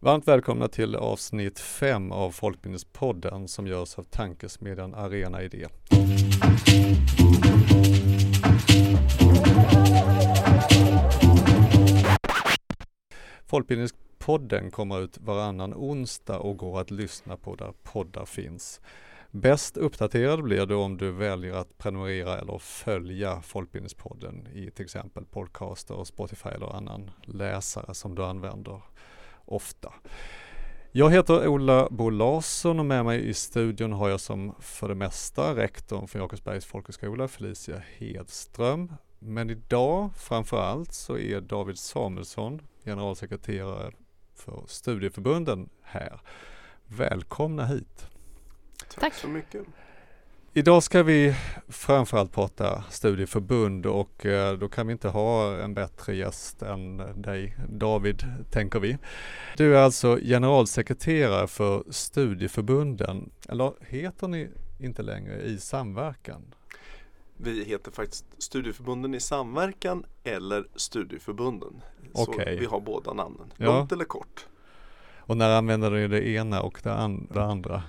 Varmt välkomna till avsnitt 5 av Folkbildningspodden som görs av tankesmedjan Arena Idé. Folkbildningspodden kommer ut varannan onsdag och går att lyssna på där poddar finns. Bäst uppdaterad blir du om du väljer att prenumerera eller följa Folkbildningspodden i till exempel Podcaster, Spotify eller annan läsare som du använder ofta. Jag heter Ola Bo Larsson och med mig i studion har jag som för det mesta rektorn för Jakobsbergs folkhögskola Felicia Hedström. Men idag framför allt så är David Samuelsson, generalsekreterare för studieförbunden här. Välkomna hit! Tack, Tack så mycket! Idag ska vi framförallt prata studieförbund och eh, då kan vi inte ha en bättre gäst än dig David, tänker vi. Du är alltså generalsekreterare för studieförbunden, eller heter ni inte längre i samverkan? Vi heter faktiskt Studieförbunden i samverkan eller Studieförbunden. Så okay. vi har båda namnen, ja. långt eller kort. Och när använder ni det ena och det, andra?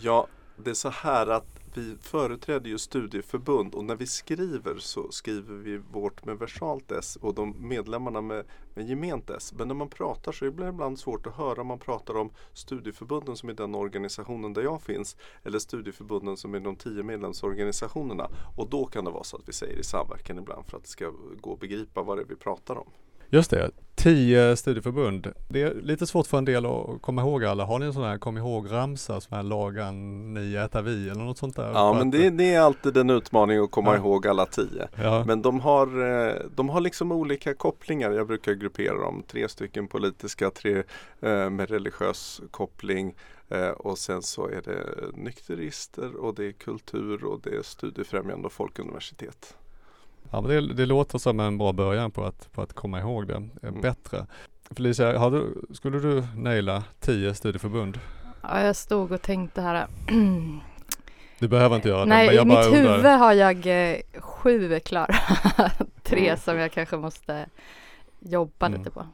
Ja, det är så här att vi företräder ju studieförbund och när vi skriver så skriver vi vårt med versalt S och de medlemmarna med, med gement S. Men när man pratar så blir det ibland svårt att höra om man pratar om studieförbunden som är den organisationen där jag finns eller studieförbunden som är de tio medlemsorganisationerna. Och då kan det vara så att vi säger i samverkan ibland för att det ska gå att begripa vad det är vi pratar om. Just det, tio studieförbund. Det är lite svårt för en del att komma ihåg alla. Har ni en sån här kom ihåg-ramsa som är lagan ni äta vi eller något sånt där? Ja men det, det, är alltid en utmaning att komma ja. ihåg alla tio. Ja. Men de har, eh, de har liksom olika kopplingar. Jag brukar gruppera dem. Tre stycken politiska, tre eh, med religiös koppling. Eh, och sen så är det nykterister och det är kultur och det är studiefrämjande och folkuniversitet. Ja, men det, det, låter som en bra början på att, på att komma ihåg det mm. bättre. Felicia, har du, skulle du naila tio studieförbund? Ja, jag stod och tänkte här. Du behöver inte göra det. Nej, i mitt huvud undrar. har jag eh, sju klara. Tre mm. som jag kanske måste jobba mm. lite på.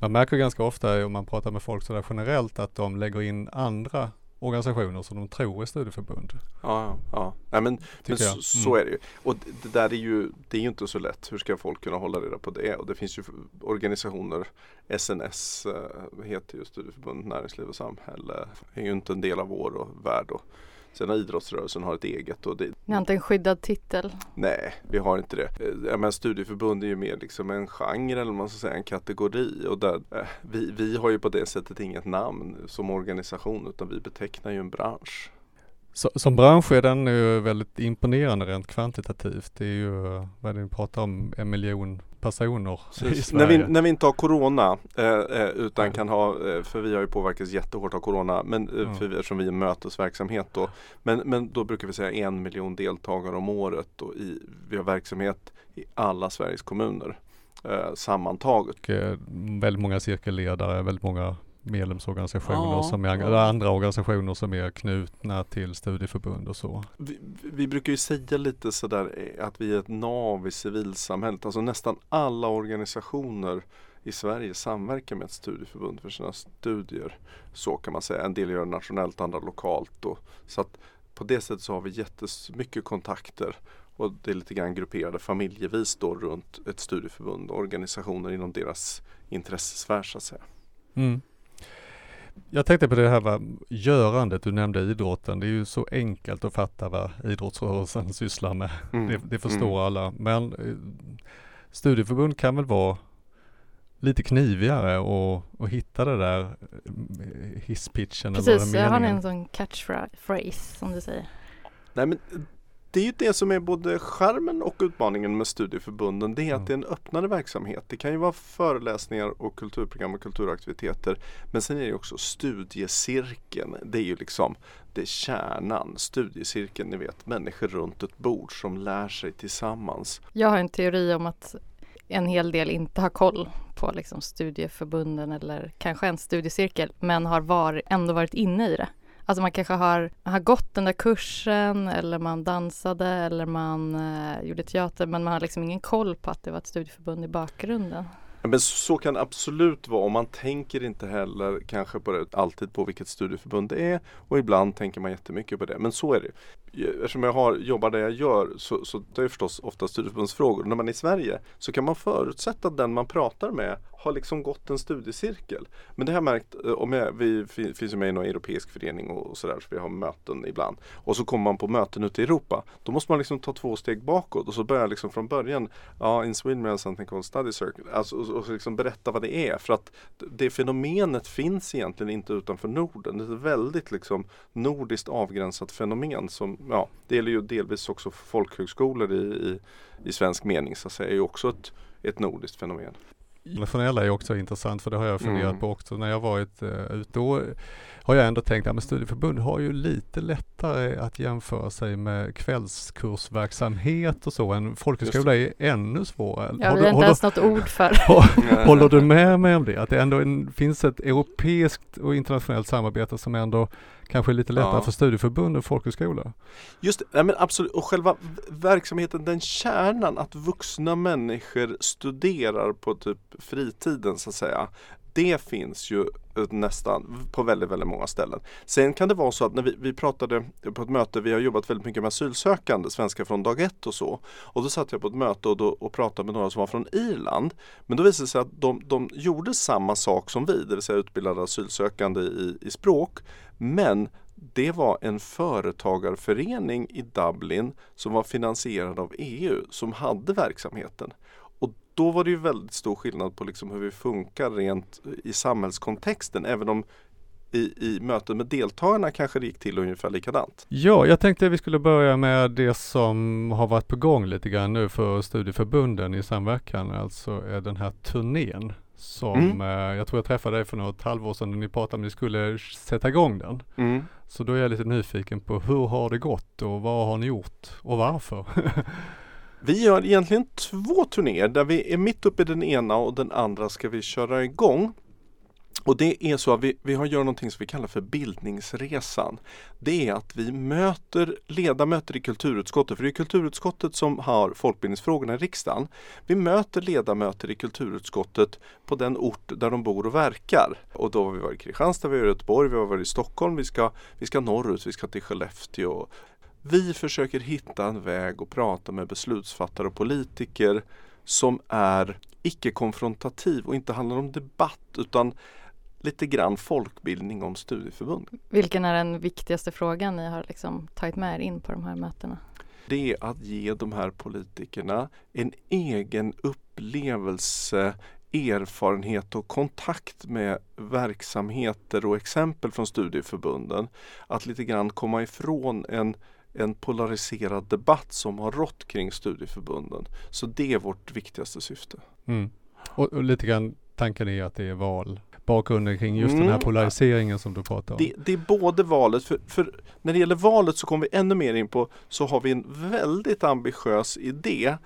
Man märker ganska ofta om man pratar med folk sådär generellt att de lägger in andra organisationer som de tror är studieförbund. Ja, ja. Nej, men, men så, mm. så, är det ju. Och det där är ju, det är ju inte så lätt. Hur ska folk kunna hålla reda på det? Och det finns ju organisationer, SNS äh, heter ju Studieförbund Näringsliv och Samhälle, är ju inte en del av vår värld. Och Sen har idrottsrörelsen har ett eget. Och det, Ni har inte en skyddad titel? Nej, vi har inte det. Jag menar, studieförbund är ju mer liksom en genre eller man ska säga en kategori. Och där, eh, vi, vi har ju på det sättet inget namn som organisation utan vi betecknar ju en bransch. Så, som bransch är den ju väldigt imponerande rent kvantitativt. Det är ju, vad är det vi pratar om, en miljon personer i Sverige. När vi, när vi inte har Corona eh, eh, utan kan ha, eh, för vi har ju påverkats jättehårt av Corona, men, mm. för eftersom vi är mötesverksamhet då. Men, men då brukar vi säga en miljon deltagare om året och i, vi har verksamhet i alla Sveriges kommuner eh, sammantaget. Och, väldigt många cirkelledare, väldigt många medlemsorganisationer ja, som är, ja. andra organisationer som är knutna till studieförbund och så. Vi, vi, brukar ju säga lite sådär eh, att vi är ett nav i civilsamhället. Alltså nästan alla organisationer i Sverige samverkar med ett studieförbund för sina studier. Så kan man säga. En del gör det nationellt, andra lokalt. Och, så att på det sättet så har vi jättemycket kontakter och det är lite grann grupperade familjevis då runt ett studieförbund, organisationer inom deras intressesfär så att säga. Mm. Jag tänkte på det här vad görandet, du nämnde idrotten. Det är ju så enkelt att fatta vad idrottsrörelsen sysslar med. Mm. Det, det, förstår mm. alla. Men eh, studieförbund kan väl vara lite knivigare och, och hitta det där eh, hisspitchen. Precis, jag har en sån catchphrase som du säger. Nej men det är ju det som är både skärmen och utmaningen med studieförbunden. Det är att det är en öppnare verksamhet. Det kan ju vara föreläsningar och kulturprogram och kulturaktiviteter. Men sen är det också studiecirkeln. Det är ju liksom det är kärnan. Studiecirkeln, ni vet människor runt ett bord som lär sig tillsammans. Jag har en teori om att en hel del inte har koll på liksom studieförbunden eller kanske en studiecirkel men har var, ändå varit inne i det. Alltså man kanske har, har gått den där kursen eller man dansade eller man eh, gjorde teater men man har liksom ingen koll på att det var ett studieförbund i bakgrunden. Men så kan det absolut vara och man tänker inte heller kanske på det, alltid på vilket studieförbund det är och ibland tänker man jättemycket på det. Men så är det. Eftersom jag har, jobbar där jag gör så, så det är förstås ofta studieförbundsfrågor. När man är i Sverige så kan man förutsätta att den man pratar med har liksom gått en studiecirkel. Men det har jag märkt, eh, om jag, vi finns ju med i någon europeisk förening och sådär så vi har möten ibland. Och så kommer man på möten ute i Europa. Då måste man liksom ta två steg bakåt och så börjar liksom från början, ja in Sweden we have something called study circle. Alltså, och, och liksom berätta vad det är. För att det fenomenet finns egentligen inte utanför Norden. Det är ett väldigt liksom nordiskt avgränsat fenomen som, ja, det gäller ju delvis också folkhögskolor i, i, i svensk mening så att säga, är ju också ett, ett nordiskt fenomen. Nationella är också intressant för det har jag funderat mm. på också när jag varit uh, ute. Då har jag ändå tänkt att studieförbund har ju lite lättare att jämföra sig med kvällskursverksamhet och så. En folkhögskola är ännu svårare. Ja, har har inte ens något ord för. håller du med mig om det? Att det ändå en, finns ett europeiskt och internationellt samarbete som ändå kanske lite lättare ja. för studieförbund och folkhögskolor? Just det, ja, men absolut. Och själva verksamheten, den kärnan att vuxna människor studerar på typ fritiden så att säga det finns ju nästan på väldigt, väldigt många ställen. Sen kan det vara så att när vi, vi pratade på ett möte, vi har jobbat väldigt mycket med asylsökande, svenskar från dag ett och så. Och då satt jag på ett möte och, då, och pratade med några som var från Irland. Men då visade det sig att de, de gjorde samma sak som vi, det vill säga utbildade asylsökande i, i språk. Men det var en företagarförening i Dublin som var finansierad av EU som hade verksamheten då var det ju väldigt stor skillnad på liksom hur vi funkar rent i samhällskontexten. Även om i, i möten med deltagarna kanske det gick till ungefär likadant. Ja, jag tänkte att vi skulle börja med det som har varit på gång lite grann nu för studieförbunden i samverkan, alltså den här turnén som mm. eh, jag tror jag träffade dig för något halvår sedan när ni pratade om att ni skulle sätta igång den. Mm. Så då är jag lite nyfiken på hur har det gått och vad har ni gjort och varför? Vi gör egentligen två turnéer där vi är mitt uppe i den ena och den andra ska vi köra igång. Och det är så att vi, vi har gjort någonting som vi kallar för bildningsresan. Det är att vi möter ledamöter i kulturutskottet, för det är kulturutskottet som har folkbildningsfrågorna i riksdagen. Vi möter ledamöter i kulturutskottet på den ort där de bor och verkar. Och då har vi varit i Kristianstad, vi har varit i Göteborg, vi har varit i Stockholm, vi ska, vi ska norrut, vi ska till Skellefteå. Vi försöker hitta en väg och prata med beslutsfattare och politiker som är icke-konfrontativ och inte handlar om debatt utan lite grann folkbildning om studieförbund. Vilken är den viktigaste frågan ni har liksom tagit med er in på de här mötena? Det är att ge de här politikerna en egen upplevelse, erfarenhet och kontakt med verksamheter och exempel från studieförbunden. Att lite grann komma ifrån en en polariserad debatt som har rått kring studieförbunden. Så det är vårt viktigaste syfte. Mm. Och, och, lite grann tanken är att det är val bakgrunden kring just mm. den här mm. polariseringen som du pratar om? Det, det, är både valet, för, för, när det gäller valet så kommer vi ännu mer in på, så har vi en väldigt ambitiös idé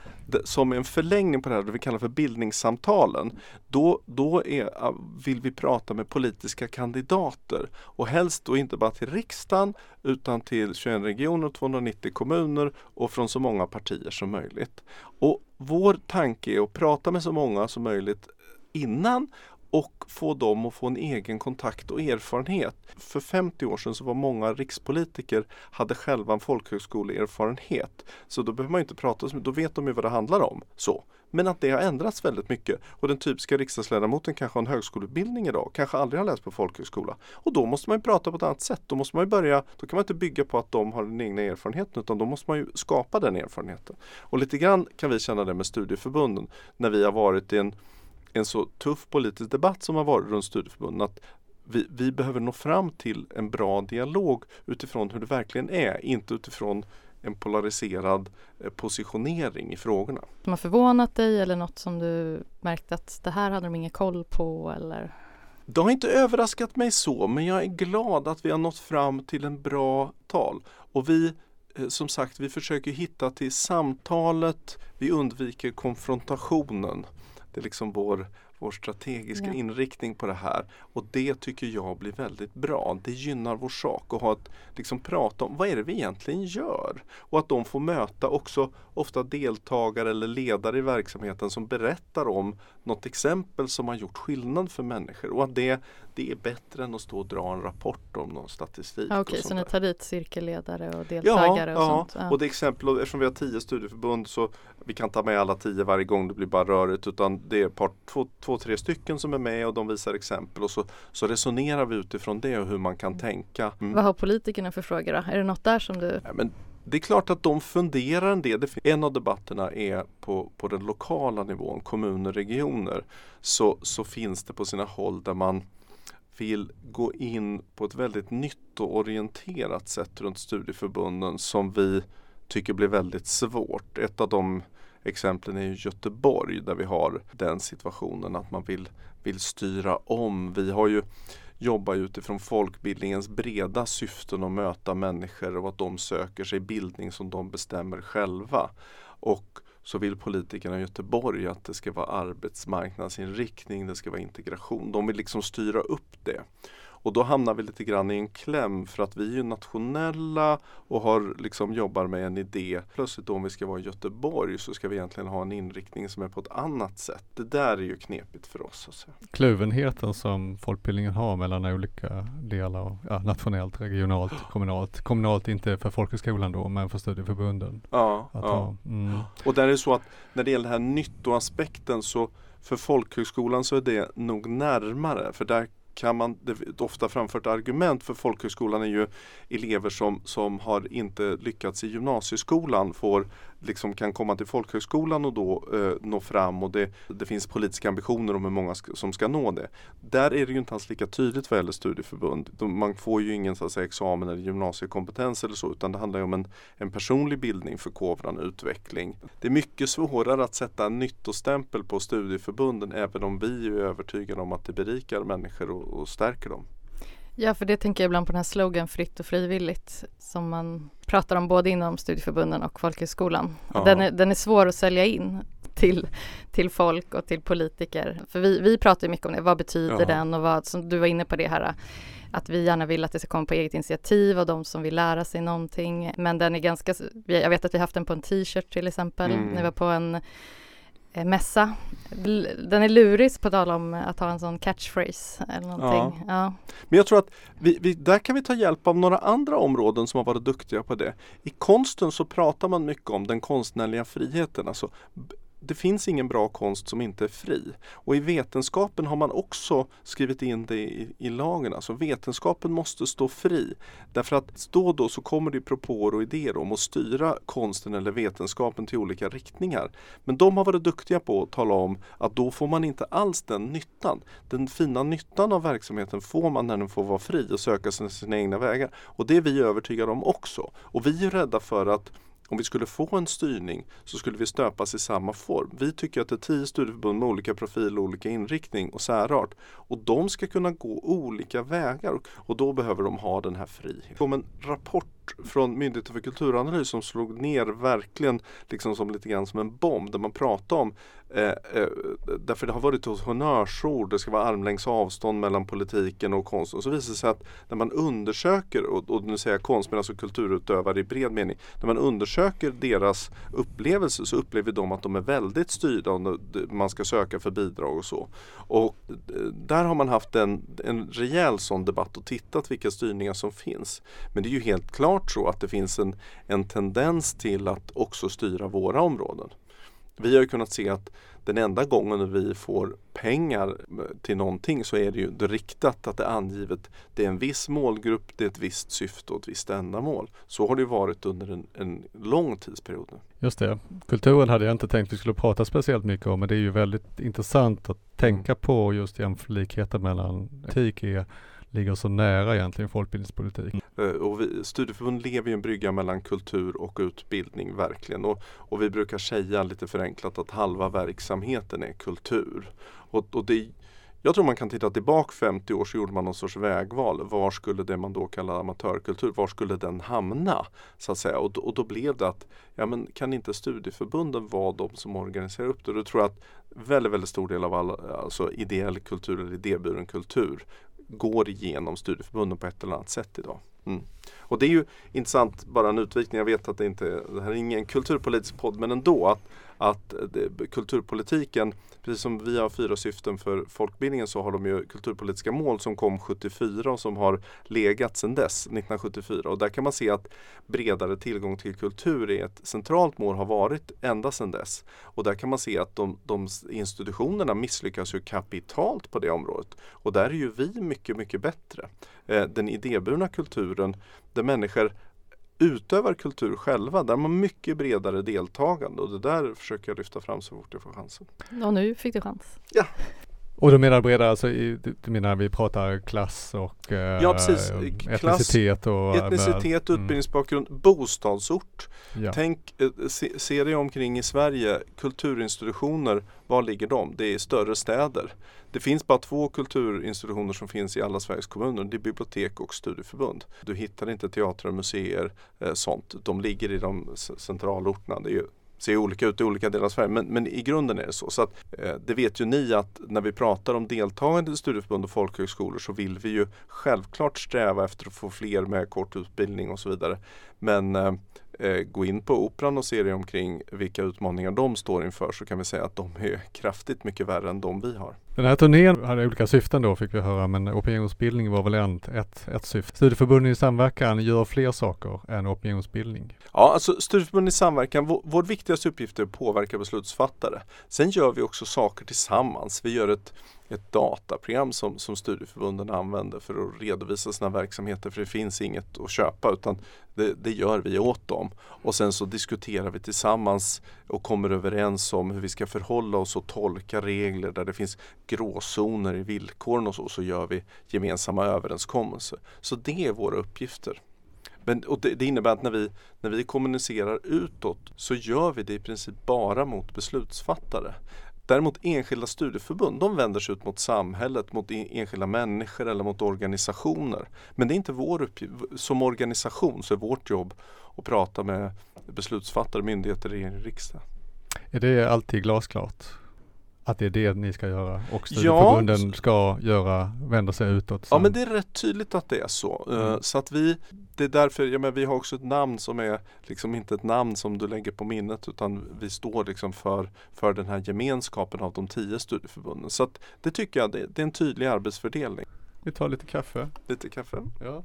som är en förlängning på det här, det vi kallar för bildningssamtalen. Då, då är, vill vi prata med politiska kandidater och helst då inte bara till riksdagen utan till 21 regioner och 290 kommuner och från så många partier som möjligt. Och vår tanke är att prata med så många som möjligt innan och få dem att få en egen kontakt och erfarenhet. För 50 år sedan så var många rikspolitiker hade själva en folkhögskoleerfarenhet. Så då behöver man inte prata så mycket, då vet de ju vad det handlar om. Så. Men att det har ändrats väldigt mycket och den typiska riksdagsledamoten kanske har en högskoleutbildning idag, kanske aldrig har läst på folkhögskola. Och då måste man ju prata på ett annat sätt. Då måste man ju börja, då kan man inte bygga på att de har den egna erfarenheten utan då måste man ju skapa den erfarenheten. Och lite grann kan vi känna det med studieförbunden när vi har varit i en en så tuff politisk debatt som har varit runt studieförbunden att vi, vi, behöver nå fram till en bra dialog utifrån hur det verkligen är, inte utifrån en polariserad eh, positionering i frågorna. Som har förvånat dig eller något som du märkt att det här hade de ingen koll på eller? Det har inte överraskat mig så men jag är glad att vi har nått fram till en bra tal. Och vi eh, som sagt, vi försöker hitta till samtalet, vi undviker konfrontationen. Det är liksom vår, vår strategiska Ja. inriktning på det här. Och det tycker jag blir väldigt bra. Det gynnar vår sak att ha ett, liksom prata om vad är det vi egentligen gör? Och att de får möta också ofta deltagare eller ledare i verksamheten som berättar om något exempel som har gjort skillnad för människor. Och att det, det är bättre än att stå och dra en rapport om någon statistik. Ja, och Okej, så ni tar dit cirkelledare och Ja, deltagare och ja. sånt? Ja. och det är exempel, och eftersom vi har tio studieförbund så vi kan ta med alla tio varje gång det blir bara rörigt utan det är par, två, två, tre stycken som är med och de visar exempel och så, så resonerar vi utifrån det och hur man kan tänka. Mm. Vad har politikerna för frågor då? Är det något där som du... Ja, men det är klart att de funderar en del. En av debatterna är på, på den lokala nivån, kommuner, regioner. Så, så finns det på sina håll där man vill gå in på ett väldigt nyttoorienterat sätt runt studieförbunden som vi tycker blir väldigt svårt. Ett av de exemplen är Göteborg där vi har den situationen att man vill, vill styra om. Vi har ju jobbar utifrån folkbildningens breda syften att möta människor och att de söker sig bildning som de bestämmer själva. Och så vill politikerna i Göteborg att det ska vara arbetsmarknadsinriktning, det ska vara integration. De vill liksom styra upp det. Och då hamnar vi lite grann i en kläm för att vi är ju nationella och har liksom jobbar med en idé. Plötsligt då om vi ska vara i Göteborg så ska vi egentligen ha en inriktning som är på ett annat sätt. Det där är ju knepigt för oss. Kluvenheten som folkbildningen har mellan olika delar, av- ja, nationellt, regionalt, kommunalt. Kommunalt inte för folkhögskolan då, men för studieförbunden. Ja, ja. ha. Mm. Och där är det så att när det gäller den här nyttoaspekten så för folkhögskolan så är det nog närmare för där kan man, det är ett ofta framfört argument för folkhögskolan är ju elever som, som har inte lyckats i gymnasieskolan får liksom kan komma till folkhögskolan och då eh, nå fram och det, det finns politiska ambitioner om hur många ska, som ska nå det. Där är det ju inte alls lika tydligt vad gäller studieförbund. De, man får ju ingen så att säga, examen eller gymnasiekompetens eller så utan det handlar ju om en, en personlig bildning, förkovran och utveckling. Det är mycket svårare att sätta en nyttostämpel på studieförbunden även om vi är övertygade om att det berikar människor och, och stärker dem. Ja, för det tänker jag ibland på den här slogan fritt och frivilligt som man pratar om både inom studieförbunden och folkhögskolan. Ja. Den, är, den är svår att sälja in till, till folk och till politiker. För vi, vi pratar ju mycket om det, vad betyder Ja. den och vad, som du var inne på det här att vi gärna vill att det ska komma på eget initiativ och de som vill lära sig någonting. Men den är ganska, jag vet att vi haft den på en t-shirt till exempel, Mm. när vi var på en mässa. L- Den är lurig på tal om att ha en sån catchphrase eller någonting. Ja. Men jag tror att vi, vi, där kan vi ta hjälp av några andra områden som har varit duktiga på det. I konsten så pratar man mycket om den konstnärliga friheten. Alltså, det finns ingen bra konst som inte är fri. Och i vetenskapen har man också skrivit in det i, i lagen. Alltså vetenskapen måste stå fri. Därför att då och då så kommer det propåer och idéer om att styra konsten eller vetenskapen till olika riktningar. Men de har varit duktiga på att tala om att då får man inte alls den nyttan. Den fina nyttan av verksamheten får man när den får vara fri och söka sina, egna vägar. Och det är vi övertygade om också. Och vi är rädda för att om vi skulle få en styrning så skulle vi stöpas i samma form. Vi tycker att det är tio studieförbund med olika profil, olika inriktning och särart. Och de ska kunna gå olika vägar och då behöver de ha den här friheten. Om en rapport från Myndigheten för kulturanalys som slog ner verkligen liksom som lite grann som en bomb där man pratar om eh, eh, därför det har varit ett honnörsord, det ska vara armlängds avstånd mellan politiken och konsten. Och så visar det sig att när man undersöker, och, och nu säger jag konst men alltså kulturutövare i bred mening, när man undersöker deras upplevelse så upplever de att de är väldigt styrda och man ska söka för bidrag och så. Och eh, där har man haft en, en rejäl sån debatt och tittat vilka styrningar som finns. Men det är ju helt klart så att det finns en, en tendens till att också styra våra områden. Vi har ju kunnat se att den enda gången vi får pengar till någonting så är det ju det riktat att det är angivet. Det är en viss målgrupp, det är ett visst syfte och ett visst ändamål. Så har det varit under en, en lång tidsperiod nu. Just det. Kulturen hade jag inte tänkt vi skulle prata speciellt mycket om, men det är ju väldigt intressant att tänka på just jämlikheten mellan etik är, ligger så nära egentligen folkbildningspolitik. Mm. Eh, och vi, studieförbund lever ju en brygga mellan kultur och utbildning verkligen. Och, och vi brukar säga lite förenklat att halva verksamheten är kultur. Och, och det, Jag tror man kan titta tillbaka 50 år så gjorde man någon sorts vägval. Var skulle det man då kallar amatörkultur, var skulle den hamna? Så att säga. Och, då, och då blev det att, ja men kan inte studieförbunden vara de som organiserar upp det? Då tror jag att väldigt, väldigt stor del av all alltså ideell kultur eller idéburen kultur går igenom studieförbunden på ett eller annat sätt idag. Mm. Och det är ju intressant, bara en utvikning, jag vet att det inte det här är ingen kulturpolitisk podd men ändå att, att det, kulturpolitiken Precis som vi har fyra syften för folkbildningen så har de ju kulturpolitiska mål som kom 74 och som har legat sedan dess, 1974. Och där kan man se att bredare tillgång till kultur är ett centralt mål, har varit ända sedan dess. Och där kan man se att de, de institutionerna misslyckas ju kapitalt på det området. Och där är ju vi mycket, mycket bättre. Eh, den idéburna kulturen där människor utövar kultur själva. Där har man mycket bredare deltagande och det där försöker jag lyfta fram så fort jag får chansen. Och nu fick du chans. Ja. Och du menar bredare, alltså, du menar vi pratar klass och eh, ja, precis. etnicitet och Etnicitet, mm. utbildningsbakgrund, bostadsort. Ja. Tänk, eh, se, se dig omkring i Sverige, kulturinstitutioner, var ligger de? Det är större städer. Det finns bara två kulturinstitutioner som finns i alla Sveriges kommuner. Det är bibliotek och studieförbund. Du hittar inte teatrar, museer, eh, sånt. De ligger i de centralorterna. Det är ser olika ut i olika delar av Sverige men, men i grunden är det så. så att, eh, det vet ju ni att när vi pratar om deltagande i studieförbund och folkhögskolor så vill vi ju självklart sträva efter att få fler med kort utbildning och så vidare. Men eh, eh, gå in på Operan och se dig omkring vilka utmaningar de står inför så kan vi säga att de är kraftigt mycket värre än de vi har. Den här turnén hade olika syften då fick vi höra men opinionsbildning var väl ett, ett, ett syfte. Studieförbunden i samverkan gör fler saker än opinionsbildning. Ja, alltså studieförbunden i samverkan, vår, vår viktigaste uppgift är att påverka beslutsfattare. Sen gör vi också saker tillsammans. Vi gör ett ett dataprogram som, som studieförbunden använder för att redovisa sina verksamheter för det finns inget att köpa utan det, det, gör vi åt dem. Och sen så diskuterar vi tillsammans och kommer överens om hur vi ska förhålla oss och tolka regler där det finns gråzoner i villkoren och så, så gör vi gemensamma överenskommelser. Så det är våra uppgifter. Men, och det, det, innebär att när vi, när vi kommunicerar utåt så gör vi det i princip bara mot beslutsfattare. Däremot enskilda studieförbund, de vänder sig ut mot samhället, mot enskilda människor eller mot organisationer. Men det är inte vår uppgift. Som organisation så är vårt jobb att prata med beslutsfattare, myndigheter, regering och riksdag. Är det alltid glasklart? Att det är det ni ska göra och studieförbunden ja, ska göra, vända sig utåt? Som... Ja men det är rätt tydligt att det är så. Eh, mm. Så att vi, det är därför, ja men vi har också ett namn som är liksom inte ett namn som du lägger på minnet utan vi står liksom för, för den här gemenskapen av de tio studieförbunden. Så att det tycker jag, det, det är en tydlig arbetsfördelning. Vi tar lite kaffe. Lite kaffe. Ja.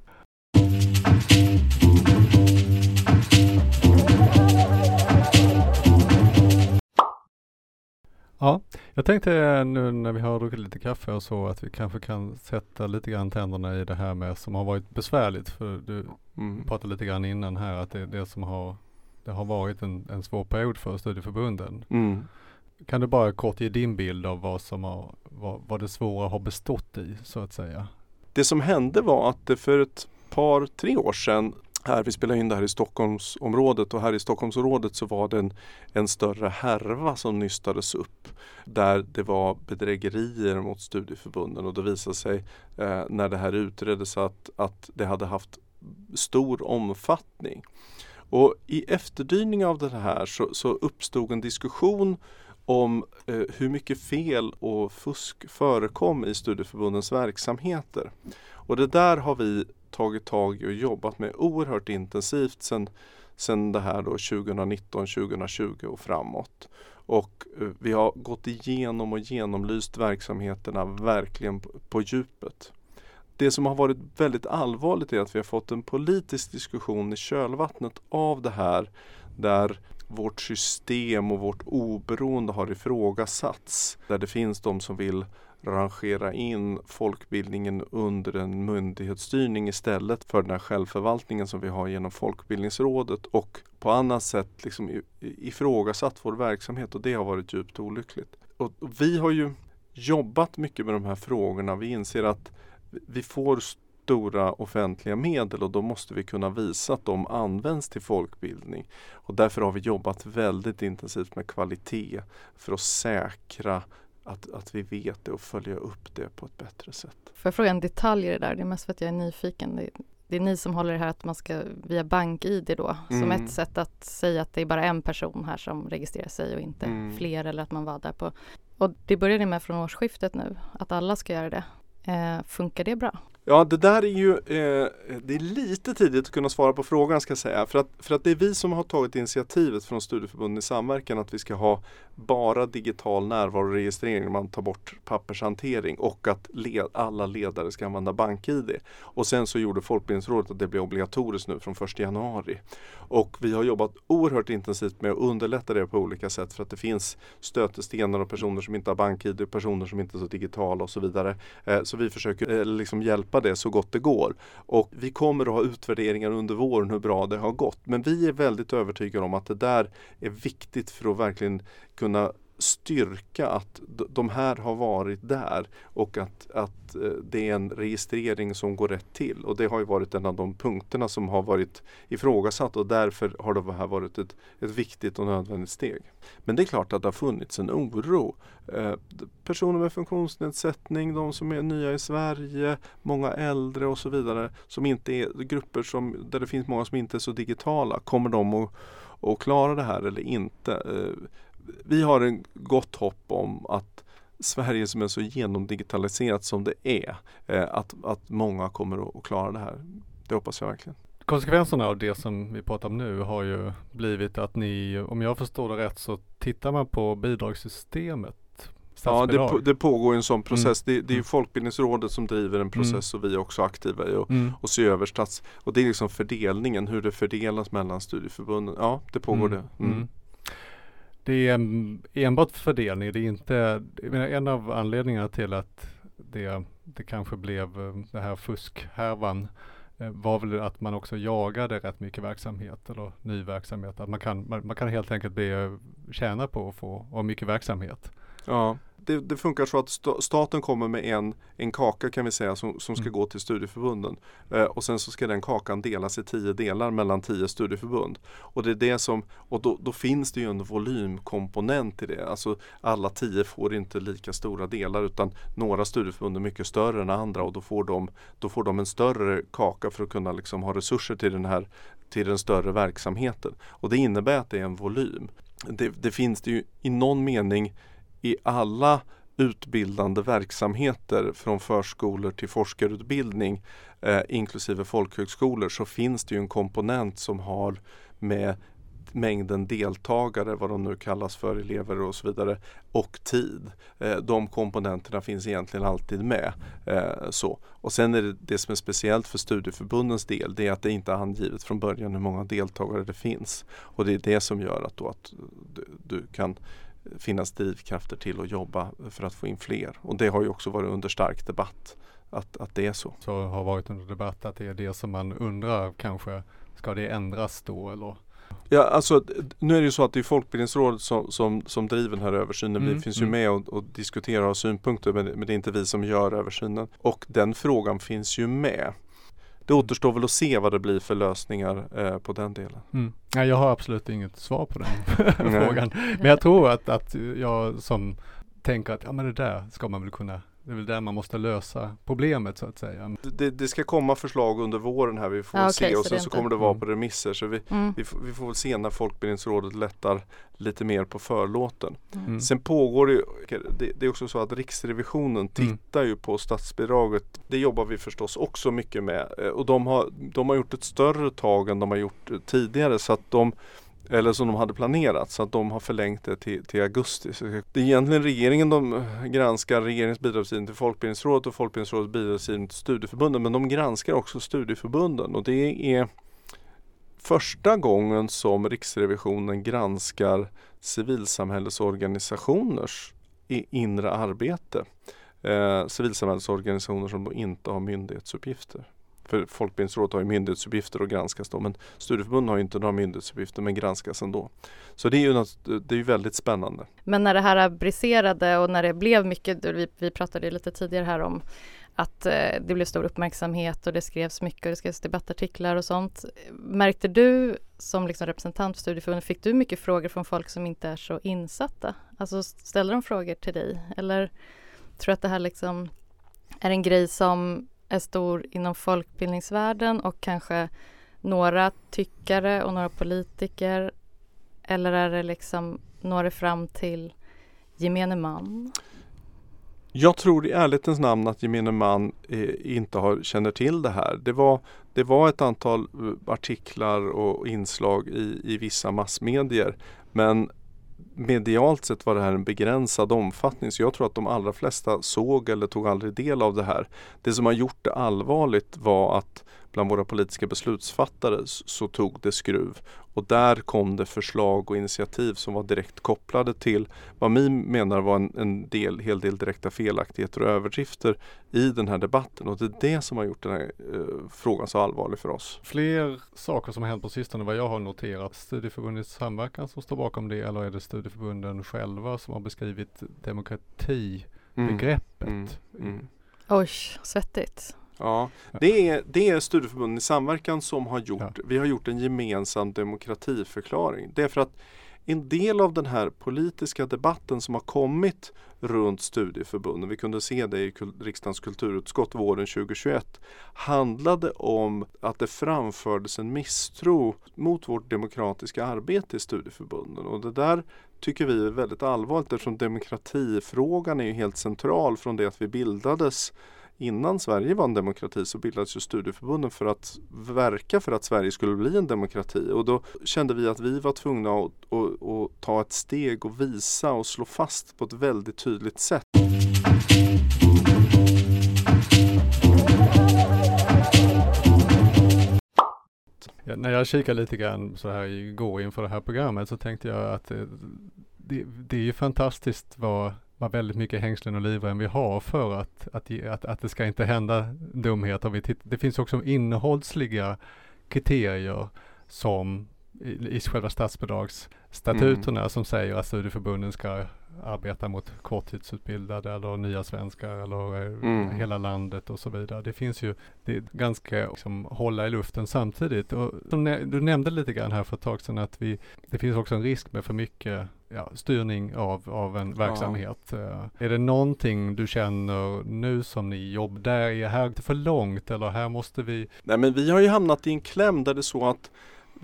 Ja, jag tänkte nu när vi har druckit lite kaffe och så att vi kanske kan sätta lite grann tänderna i det här med som har varit besvärligt. För du mm. pratade lite grann innan här att det är det som har, det har varit en, en svår period för studieförbunden. Mm. Kan du bara kort ge din bild av vad som har, vad, vad det svåra har bestått i så att säga? Det som hände var att det för ett par, tre år sedan här, vi spelar in det här i Stockholmsområdet och här i Stockholmsområdet så var det en, en större härva som nystades upp. Där det var bedrägerier mot studieförbunden och det visade sig eh, när det här utreddes att, att det hade haft stor omfattning. Och i efterdyning av det här så, så uppstod en diskussion om eh, hur mycket fel och fusk förekom i studieförbundens verksamheter. Och det där har vi tagit tag i och jobbat med oerhört intensivt sen, sen det här då 2019, 2020 och framåt. Och eh, vi har gått igenom och genomlyst verksamheterna verkligen på, på djupet. Det som har varit väldigt allvarligt är att vi har fått en politisk diskussion i kölvattnet av det här där vårt system och vårt oberoende har ifrågasatts. Där det finns de som vill rangera in folkbildningen under en myndighetsstyrning istället för den här självförvaltningen som vi har genom Folkbildningsrådet och på annat sätt liksom ifrågasatt vår verksamhet och det har varit djupt olyckligt. Och vi har ju jobbat mycket med de här frågorna. Vi inser att vi får stora offentliga medel och då måste vi kunna visa att de används till folkbildning. Och därför har vi jobbat väldigt intensivt med kvalitet för att säkra att, att vi vet det och följa upp det på ett bättre sätt. Får jag fråga en detalj i det där? Det är mest för att jag är nyfiken. Det, det är ni som håller det här att man ska via bank-id då som Mm. ett sätt att säga att det är bara en person här som registrerar sig och inte Mm. fler eller att man var där på. Och det börjar ni med från årsskiftet nu, att alla ska göra det. Eh, funkar det bra? Ja, det där är ju eh, det är lite tidigt att kunna svara på frågan ska jag säga. För att, för att det är vi som har tagit initiativet från Studieförbunden i samverkan att vi ska ha bara digital närvaroregistrering när man tar bort pappershantering och att led, alla ledare ska använda BankID. Och sen så gjorde Folkbildningsrådet att det blir obligatoriskt nu från 1 januari. Och vi har jobbat oerhört intensivt med att underlätta det på olika sätt för att det finns stötestenar och personer som inte har BankID personer som inte är så digitala och så vidare. Eh, Så vi försöker eh, liksom hjälpa det så gott det går. Och vi kommer att ha utvärderingar under våren hur bra det har gått. Men vi är väldigt övertygade om att det där är viktigt för att verkligen kunna styrka att de här har varit där och att, att eh, det är en registrering som går rätt till. Och det har ju varit en av de punkterna som har varit ifrågasatt och därför har det här varit ett, ett viktigt och nödvändigt steg. Men det är klart att det har funnits en oro. Eh, personer med funktionsnedsättning, de som är nya i Sverige, många äldre och så vidare som inte är grupper som, där det finns många som inte är så digitala. Kommer de att, att klara det här eller inte? Eh, vi har en gott hopp om att Sverige som är så genomdigitaliserat som det är, eh, att, att många kommer att att klara det här. Det hoppas jag verkligen. Konsekvenserna av det som vi pratar om nu har ju blivit att ni, om jag förstår det rätt, så tittar man på bidragssystemet. Ja, det, på, det pågår en sån process. Det, det är ju Mm. Folkbildningsrådet som driver en process och vi är också aktiva i och, Mm. och se över stats... Och det är liksom fördelningen, hur det fördelas mellan studieförbunden. Ja, det pågår Mm, det. Det är enbart fördelning. Det är inte, menar, en av anledningarna till att det, det kanske blev eh, det här fuskhärvan eh, var väl att man också jagade rätt mycket verksamhet eller ny verksamhet. Att man kan, man, man kan helt enkelt bli, tjäna på att få ha mycket verksamhet. Ja, det, det funkar så att sta- staten kommer med en, en kaka kan vi säga som, som ska Mm. gå till studieförbunden. Eh, och sen så ska den kakan delas i tio delar mellan tio studieförbund. Och det är det som, och då, då finns det ju en volymkomponent i det. Alltså alla tio får inte lika stora delar utan några studieförbund är mycket större än andra och då får de, då får de en större kaka för att kunna liksom ha resurser till den här till den större verksamheten. Och det innebär att det är en volym. Det, det finns det ju i någon mening i alla utbildande verksamheter från förskolor till forskarutbildning eh, inklusive folkhögskolor så finns det ju en komponent som har med mängden deltagare, vad de nu kallas för, elever och så vidare, och tid. Eh, de komponenterna finns egentligen alltid med. Eh, så. Och sen är det det som är speciellt för studieförbundens del, det är att det inte är angivet från början hur många deltagare det finns. Och det är det som gör att, då att du, du kan finnas drivkrafter till att jobba för att få in fler. Och det har ju också varit under stark debatt att, att det är så. Så har varit under debatt att det är det som man undrar kanske, ska det ändras då eller? Ja, alltså, nu är det ju så att det är Folkbildningsrådet som, som, som driver den här översynen. Mm, vi finns ju mm. med och, och diskuterar och har synpunkter men, men det är inte vi som gör översynen. Och den frågan finns ju med. Det återstår väl att se vad det blir för lösningar eh, på den delen. Mm. Nej, jag har absolut inget svar på den frågan. Men jag tror att, att jag som tänker att ja men det där ska man väl kunna, det är väl där man måste lösa problemet så att säga. Det, det ska komma förslag under våren här. Vi får Ja, se och så sen så inte- kommer det vara Mm. på remisser. Så vi, Mm. vi, får, vi får väl se när Folkbildningsrådet lättar lite mer på förlåten. Mm. Sen pågår det, ju- det, det är också så att Riksrevisionen tittar ju på statsbidraget. Det jobbar vi förstås också mycket med Eh, och de har, de har gjort ett större tag än de har gjort eh, tidigare så att de eller som de hade planerat så att de har förlängt det till, till augusti. Så det är egentligen regeringen de eh, granskar regeringens bidragsgivning till Folkbildningsrådet och Folkbildningsrådets bidragsgivning till studieförbunden men de granskar också studieförbunden och det är första gången som Riksrevisionen granskar civilsamhällesorganisationers inre arbete. Eh, civilsamhällesorganisationer som då inte har myndighetsuppgifter. För Folkbildningsrådet har ju myndighetsuppgifter och granskas då men studieförbunden har ju inte några myndighetsuppgifter men granskas ändå. Så det är ju, något, det är väldigt spännande. Men när det här briserade och när det blev mycket, vi, vi pratade lite tidigare här om att eh, det blev stor uppmärksamhet och det skrevs mycket och det skrevs debattartiklar och sånt. Märkte du som liksom representant för studieförbundet, fick du mycket frågor från folk som inte är så insatta? Alltså ställde de frågor till dig? Eller tror du att det här liksom är en grej som är stor inom folkbildningsvärlden och kanske några tyckare och några politiker? Eller är det liksom, når det fram till gemene man? Jag tror i ärlighetens namn att gemene man eh, inte har, känner till det här. Det var, det var ett antal eh, artiklar och inslag i, i vissa massmedier. Men medialt sett var det här en begränsad omfattning så jag tror att de allra flesta såg eller tog aldrig del av det här. Det som har gjort det allvarligt var att bland våra politiska beslutsfattare så tog det skruv. Och där kom det förslag och initiativ som var direkt kopplade till vad vi menar var en, en del, hel del direkta felaktigheter och överdrifter i den här debatten. Och det är det som har gjort den här eh, frågan så allvarlig för oss. Fler saker som har hänt på sistone vad jag har noterat. Studieförbundets samverkan som står bakom det eller är det studieförbunden själva som har beskrivit demokratibegreppet? Mm. Mm. Mm. Oj, svettigt. Ja, det är, det är studieförbunden i samverkan som har gjort, ja. vi har gjort en gemensam demokratiförklaring. Det är för att en del av den här politiska debatten som har kommit runt studieförbunden, vi kunde se det i riksdagens kulturutskott våren 2021, handlade om att det framfördes en misstro mot vårt demokratiska arbete i studieförbunden. Och det där tycker vi är väldigt allvarligt eftersom demokratifrågan är ju helt central från det att vi bildades innan Sverige var en demokrati så bildades ju studieförbunden för att verka för att Sverige skulle bli en demokrati. Och då kände vi att vi var tvungna att, att, att ta ett steg och visa och slå fast på ett väldigt tydligt sätt. Ja, när jag kikade lite grann så här igår inför det här programmet så tänkte jag att det, det, det är ju fantastiskt vad vad väldigt mycket hängslen och livrem vi har för att, att, att, att det ska inte hända dumheter. det finns också innehållsliga kriterier som i, i själva statsbidragsstatuterna mm. som säger att studieförbunden ska arbeta mot korttidsutbildade eller nya svenskar eller eh, mm. hela landet och så vidare. Det finns ju det är ganska liksom, hålla i luften samtidigt. Och, du nämnde lite grann här för ett tag sedan att vi, det finns också en risk med för mycket ja, styrning av, av en verksamhet. Ja. Uh, är det någonting du känner nu som ni jobbar, där är här för långt eller här måste vi? Nej men vi har ju hamnat i en kläm där det är så att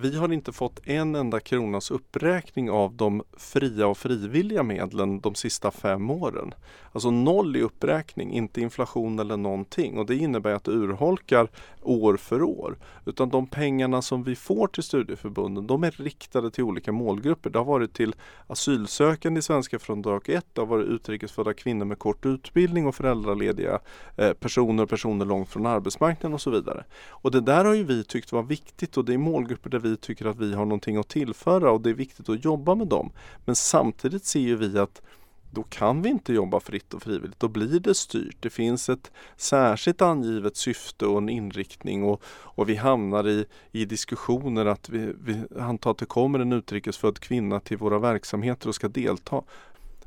vi har inte fått en enda kronas uppräkning av de fria och frivilliga medlen de sista fem åren. Alltså noll i uppräkning, inte inflation eller någonting. Och det innebär att det urholkar år för år. Utan de pengarna som vi får till studieförbunden, de är riktade till olika målgrupper. Det har varit till asylsökande i svenska från dag ett. Det har varit utrikesfödda kvinnor med kort utbildning och föräldralediga eh, personer och personer långt från arbetsmarknaden och så vidare. Och det där har ju vi tyckt var viktigt och det är målgrupper där vi tycker att vi har någonting att tillföra och det är viktigt att jobba med dem. Men samtidigt ser ju vi att då kan vi inte jobba fritt och frivilligt. Då blir det styrt. Det finns ett särskilt angivet syfte och en inriktning och, och vi hamnar i, i diskussioner att vi, vi antar att det kommer en utrikesfödd kvinna till våra verksamheter och ska delta.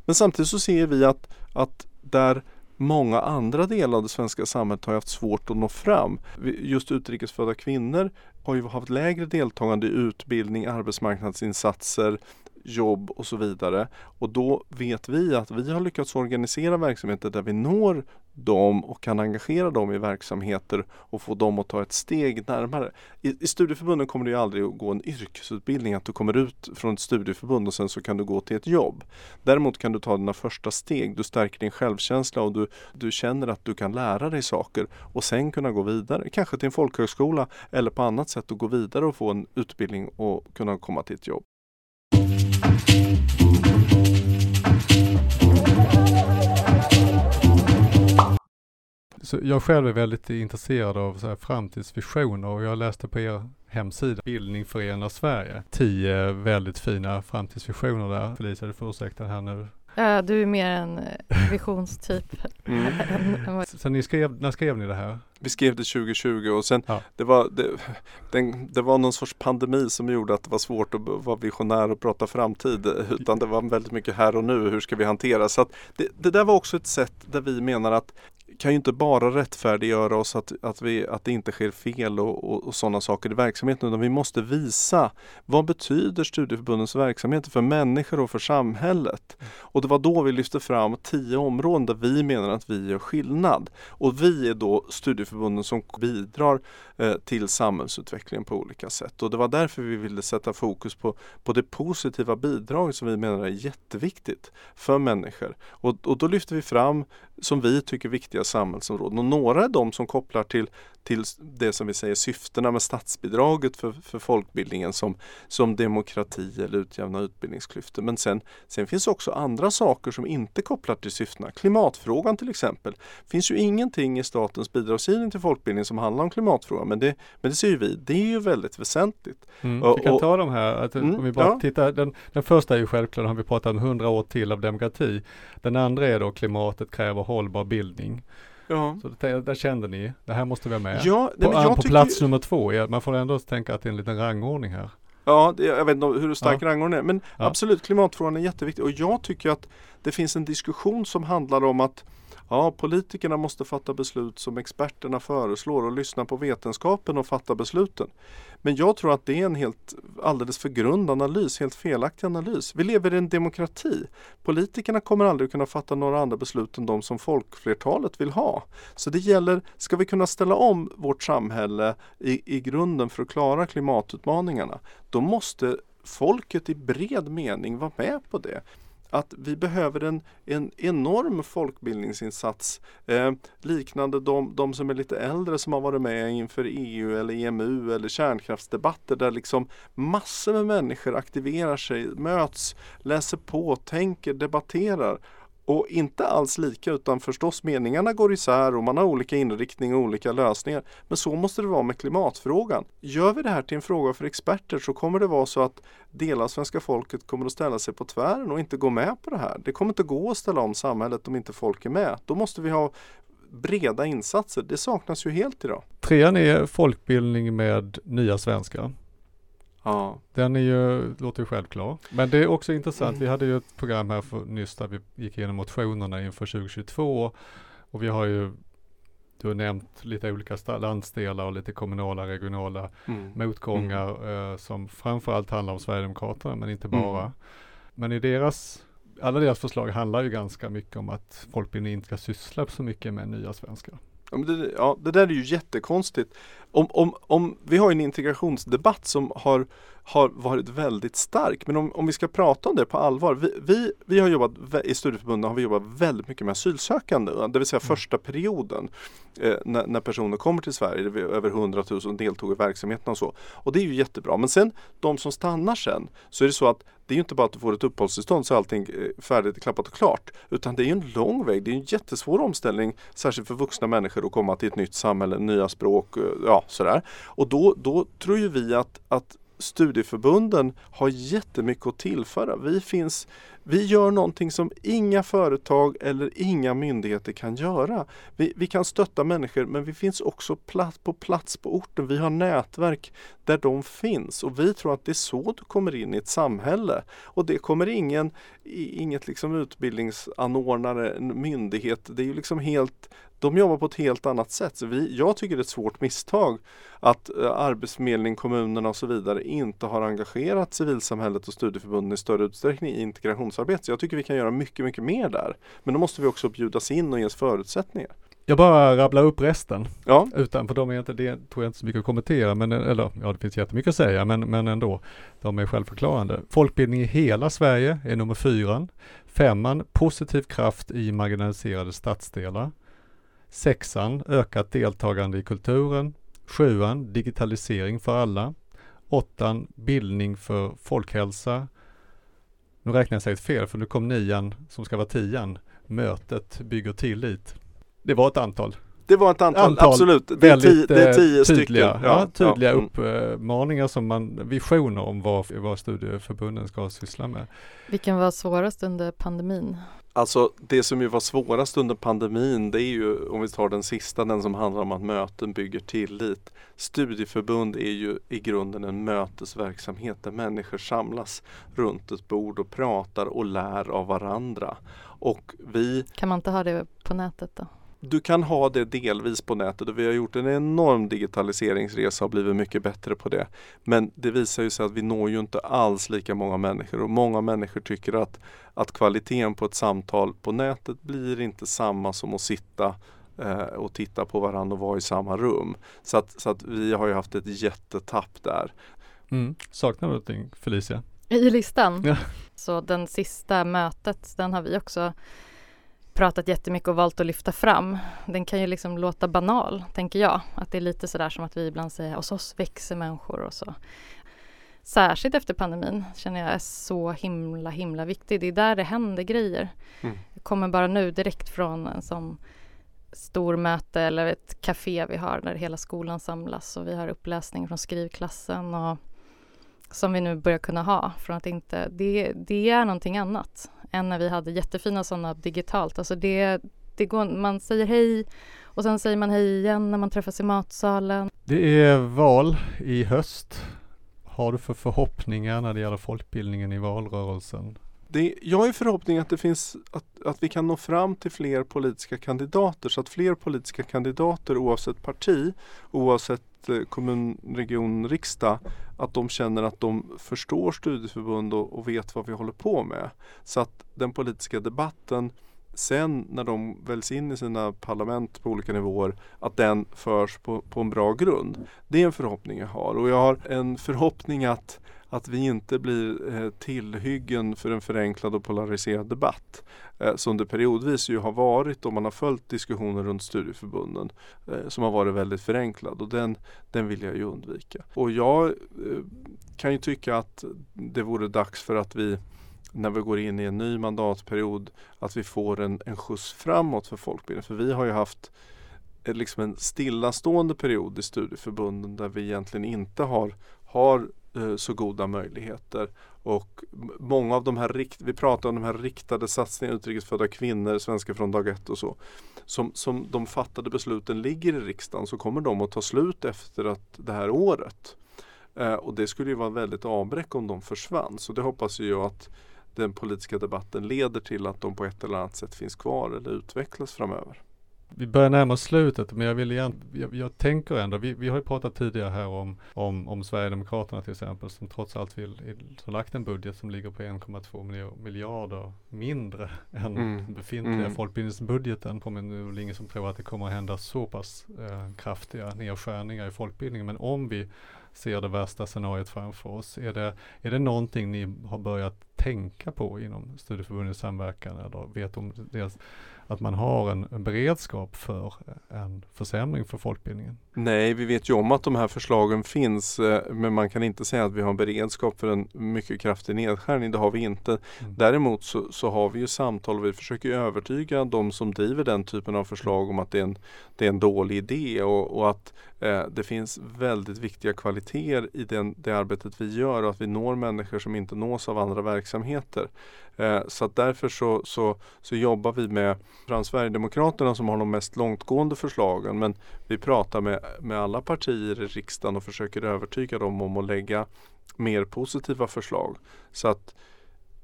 Men samtidigt så ser vi att, att där många andra delar av det svenska samhället har haft svårt att nå fram. Just utrikesfödda kvinnor har ju haft lägre deltagande i utbildning, arbetsmarknadsinsatser, jobb och så vidare. Och då vet vi att vi har lyckats organisera verksamheter där vi når dem och kan engagera dem i verksamheter och få dem att ta ett steg närmare. I, i studieförbunden kommer det ju aldrig att gå en yrkesutbildning, att du kommer ut från ett studieförbund och sen så kan du gå till ett jobb. Däremot kan du ta dina första steg, du stärker din självkänsla och du, du känner att du kan lära dig saker och sen kunna gå vidare, kanske till en folkhögskola eller på annat sätt att gå vidare och få en utbildning och kunna komma till ett jobb. Så jag själv är väldigt intresserad av så här framtidsvisioner och jag läste på er hemsida Bildning förenar Sverige. Tio väldigt fina framtidsvisioner där. Felicia, du får ursäkta här nu. Ja, du är mer en eh, visionstyp. mm. Så ni skrev, när skrev ni det här? Vi skrev det 2020 och sen Ja. det, var, det, den, det var någon sorts pandemi som gjorde att det var svårt att vara visionär och prata framtid. Utan det var väldigt mycket här och nu. Hur ska vi hantera? Så att det, det där var också ett sätt där vi menar att kan ju inte bara rättfärdiggöra oss att, att, vi, att det inte sker fel och, och, och sådana saker i verksamheten utan vi måste visa vad betyder studieförbundens verksamhet för människor och för samhället. Och det var då vi lyfte fram tio områden där vi menar att vi gör skillnad. Och vi är då studieförbunden som bidrar eh, till samhällsutvecklingen på olika sätt. Och det var därför vi ville sätta fokus på, på det positiva bidrag som vi menar är jätteviktigt för människor. Och, och då lyfter vi fram som vi tycker viktiga samhällsområden. Och några är de som kopplar till, till det som vi säger syftena med statsbidraget för, för folkbildningen som, som demokrati eller utjämna utbildningsklyftor. Men sen, sen finns också andra saker som inte kopplar till syftena. Klimatfrågan till exempel. Det finns ju ingenting i statens bidragsgivning till folkbildning som handlar om klimatfrågan. Men det, men det ser ju vi, det är ju väldigt väsentligt. Mm. Och- vi kan ta de här, att, Mm, om vi bara ja. tittar, den, den första är ju självklart, har vi pratat om 100 år till av demokrati. Den andra är då klimatet kräver hållbar bildning. Ja, Så det, där kände ni, det här måste vi ha med. ja nej, på men jag på plats nummer två, man får ändå tänka att det är en liten rangordning här. Ja, det, jag vet inte hur stark rangordningen är men Ja. absolut klimatfrågan är jätteviktig och jag tycker att det finns en diskussion som handlar om att Ja, politikerna måste fatta beslut som experterna föreslår och lyssna på vetenskapen och fatta besluten. Men jag tror att det är en helt alldeles för grund analys, helt felaktig analys. Vi lever i en demokrati. Politikerna kommer aldrig kunna fatta några andra beslut än de som folkflertalet vill ha. Så det gäller, ska vi kunna ställa om vårt samhälle i, i grunden för att klara klimatutmaningarna, då måste folket i bred mening vara med på det att vi behöver en, en enorm folkbildningsinsats eh, liknande de, de som är lite äldre som har varit med inför EU eller EMU eller kärnkraftsdebatter där liksom massor med människor aktiverar sig, möts, läser på, tänker, debatterar och inte alls lika utan förstås meningarna går isär och man har olika inriktning och olika lösningar. Men så måste det vara med klimatfrågan. Gör vi det här till en fråga för experter så kommer det vara så att delar av svenska folket kommer att ställa sig på tvären och inte gå med på det här. Det kommer inte gå att ställa om samhället om inte folk är med. Då måste vi ha breda insatser. Det saknas ju helt idag. Trean är folkbildning med nya svenskar. Ja, Den är ju, låter ju självklar. Men det är också intressant, Mm. vi hade ju ett program här för, nyss där vi gick igenom motionerna inför 2022 och vi har ju, du har nämnt lite olika landsdelar och lite kommunala, regionala mm. motgångar eh, som framförallt handlar om Sverigedemokraterna men inte Mm. bara. Men i deras, alla deras förslag handlar ju ganska mycket om att folkbildning inte ska syssla så mycket med nya svenskar. Ja, det, ja, det där är ju jättekonstigt. Om, om, om, vi har en integrationsdebatt som har, har varit väldigt stark. Men om, om vi ska prata om det på allvar. Vi, vi, vi har jobbat, i studieförbunden har vi jobbat väldigt mycket med asylsökande. Det vill säga Mm. första perioden. Eh, när, när personer kommer till Sverige. Det över 100 000 deltog i verksamheten och så. Och det är ju jättebra. Men sen de som stannar sen. Så är det så att det är ju inte bara att du får ett uppehållstillstånd så är allting eh, färdigt, klappat och klart. Utan det är ju en lång väg. Det är en jättesvår omställning. Särskilt för vuxna människor att komma till ett nytt samhälle, nya språk, eh, ja sådär. Och då, då tror ju vi att, att studieförbunden har jättemycket att tillföra. Vi, finns, vi gör någonting som inga företag eller inga myndigheter kan göra. Vi, vi kan stötta människor men vi finns också plats, på plats på orten. Vi har nätverk där de finns och vi tror att det är så du kommer in i ett samhälle. Och det kommer ingen, inget liksom utbildningsanordnare, en myndighet. Det är ju liksom helt de jobbar på ett helt annat sätt. Så vi, jag tycker det är ett svårt misstag att eh, kommunerna och så vidare inte har engagerat civilsamhället och studieförbunden i större utsträckning i så jag tycker vi kan göra mycket, mycket mer där. Men då måste vi också bjudas in och ges förutsättningar. Jag bara rabblar upp resten. Ja, Utan, för de är inte, det tror jag inte så mycket att kommentera, men eller ja det finns jättemycket att säga, men, men ändå. De är självförklarande. Folkbildning i hela Sverige är nummer fyran. Femman, positiv kraft i marginaliserade stadsdelar. Sexan, ökat deltagande i kulturen. Sjuan, digitalisering för alla. Åttan, bildning för folkhälsa. Nu räknar jag säkert fel, för nu kom nian som ska vara tian. Mötet bygger tillit. Det var ett antal. Det var ett antal, Antal absolut. Det är, väldigt tio, det är tio eh, stycken. tydliga, ja, tydliga mm. uppmaningar som man, visioner om vad, vad studieförbunden ska syssla med. Vilken var svårast under pandemin? Alltså det som ju var svårast under pandemin det är ju om vi tar den sista, den som handlar om att möten bygger tillit. Studieförbund är ju i grunden en mötesverksamhet där människor samlas runt ett bord och pratar och lär av varandra. Och vi Kan man inte ha det på nätet då? Du kan ha det delvis på nätet och vi har gjort en enorm digitaliseringsresa och blivit mycket bättre på det. Men det visar ju sig att vi når ju inte alls lika många människor och många människor tycker att, att kvaliteten på ett samtal på nätet blir inte samma som att sitta eh, och titta på varandra och vara i samma rum. Så att, så att vi har ju haft ett jättetapp där. Mm. Saknar du någonting Felicia? I listan? Ja. Så den sista mötet, den har vi också pratat jättemycket och valt att lyfta fram. Den kan ju liksom låta banal, tänker jag. Att det är lite sådär som att vi ibland säger hos oss växer människor och så. Särskilt efter pandemin känner jag är så himla himla viktig. Det är där det händer grejer. Mm. Jag kommer bara nu direkt från en sån stor möte eller ett café vi har där hela skolan samlas och vi har uppläsning från skrivklassen och som vi nu börjar kunna ha från att inte, det, det är någonting annat än när vi hade jättefina sådana digitalt. Alltså det, det går, man säger hej och sen säger man hej igen när man träffas i matsalen. Det är val i höst. Har du för förhoppningar när det gäller folkbildningen i valrörelsen? Det, jag har förhoppning att det finns att, att vi kan nå fram till fler politiska kandidater så att fler politiska kandidater oavsett parti, oavsett eh, kommun, region, riksdag, att de känner att de förstår studieförbund och, och vet vad vi håller på med. Så att den politiska debatten sen när de väljs in i sina parlament på olika nivåer att den förs på, på en bra grund. Det är en förhoppning jag har och jag har en förhoppning att att vi inte blir eh, tillhyggen för en förenklad och polariserad debatt. Eh, som det periodvis ju har varit om man har följt diskussioner runt studieförbunden. Eh, som har varit väldigt förenklad och den, den vill jag ju undvika. Och jag eh, kan ju tycka att det vore dags för att vi när vi går in i en ny mandatperiod att vi får en, en skjuts framåt för folkbildningen. För vi har ju haft eh, liksom en stillastående period i studieförbunden där vi egentligen inte har, har Eh, så goda möjligheter. Och många av de här, rikt- vi pratar om de här riktade satsningarna, utrikesfödda kvinnor, svenska från dag ett och så. Som, som de fattade besluten ligger i riksdagen så kommer de att ta slut efter att det här året. Eh, och det skulle ju vara väldigt avbräck om de försvann. Så det hoppas ju jag att den politiska debatten leder till att de på ett eller annat sätt finns kvar eller utvecklas framöver. Vi börjar närma oss slutet men jag vill igen, jag, jag tänker ändå, vi, vi har ju pratat tidigare här om, om, om Sverigedemokraterna till exempel som trots allt vill, har lagt en budget som ligger på 1,2 miljo- miljarder mindre än Mm. befintliga Mm. folkbildningsbudgeten. Kommer nu väl ingen som tror att det kommer att hända så pass eh, kraftiga nedskärningar i folkbildningen men om vi ser det värsta scenariot framför oss, är det, är det någonting ni har börjat tänka på inom studieförbundets samverkan eller vet om dels att man har en, en beredskap för en försämring för folkbildningen? Nej, vi vet ju om att de här förslagen finns eh, men man kan inte säga att vi har en beredskap för en mycket kraftig nedskärning. Det har vi inte. Mm. Däremot så, så har vi ju samtal och vi försöker övertyga de som driver den typen av förslag om att det är en, det är en dålig idé och, och att eh, det finns väldigt viktiga kvaliteter i den, det arbetet vi gör och att vi når människor som inte nås av andra verksamheter. Eh, så att därför så, så, så jobbar vi med fram Sverigedemokraterna som har de mest långtgående förslagen men vi pratar med, med alla partier i riksdagen och försöker övertyga dem om att lägga mer positiva förslag. Så att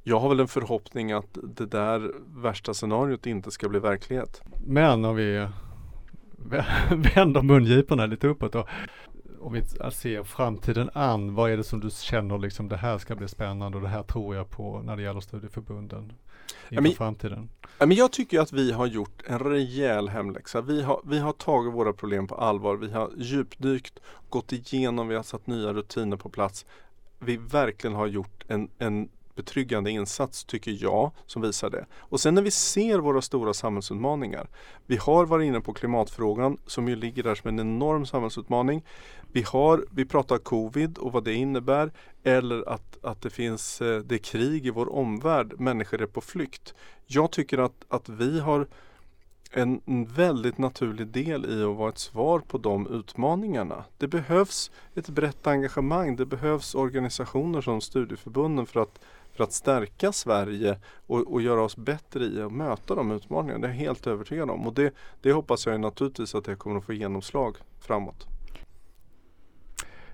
jag har väl en förhoppning att det där värsta scenariot inte ska bli verklighet. Men om vi vänder mungiporna lite uppåt då. Om vi ser framtiden an, vad är det som du känner liksom det här ska bli spännande och det här tror jag på när det gäller studieförbunden inför men- framtiden? Men jag tycker att vi har gjort en rejäl hemläxa. Vi har, vi har tagit våra problem på allvar. Vi har djupdykt, gått igenom, vi har satt nya rutiner på plats. Vi verkligen har gjort en, en betryggande insats tycker jag som visar det. Och sen när vi ser våra stora samhällsutmaningar. Vi har varit inne på klimatfrågan som ju ligger där som en enorm samhällsutmaning. Vi, har, vi pratar covid och vad det innebär eller att, att det finns eh, det är krig i vår omvärld, människor är på flykt. Jag tycker att, att vi har en väldigt naturlig del i att vara ett svar på de utmaningarna. Det behövs ett brett engagemang. Det behövs organisationer som studieförbunden för att, för att stärka Sverige och, och göra oss bättre i att möta de utmaningarna. Det är jag helt övertygad om och det, det hoppas jag naturligtvis att det kommer att få genomslag framåt.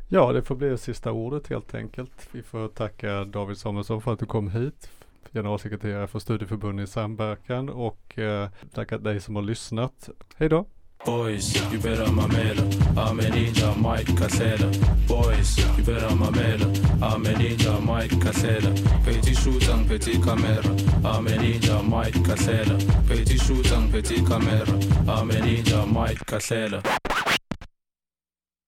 Ja, det får bli det sista ordet helt enkelt. Vi får tacka David Samuelsson för att du kom hit generalsekreterare för Studieförbundet i samverkan och eh, tacka dig som har lyssnat. Hej då! Boys, you better mamela. I'm a ninja Mike Casella. Boys, you better mamela. I'm a ninja Mike Casella. Petit shootan, petit camera I'm a ninja Mike Casella. Petit shootan, petit camera I'm a ninja Mike Casella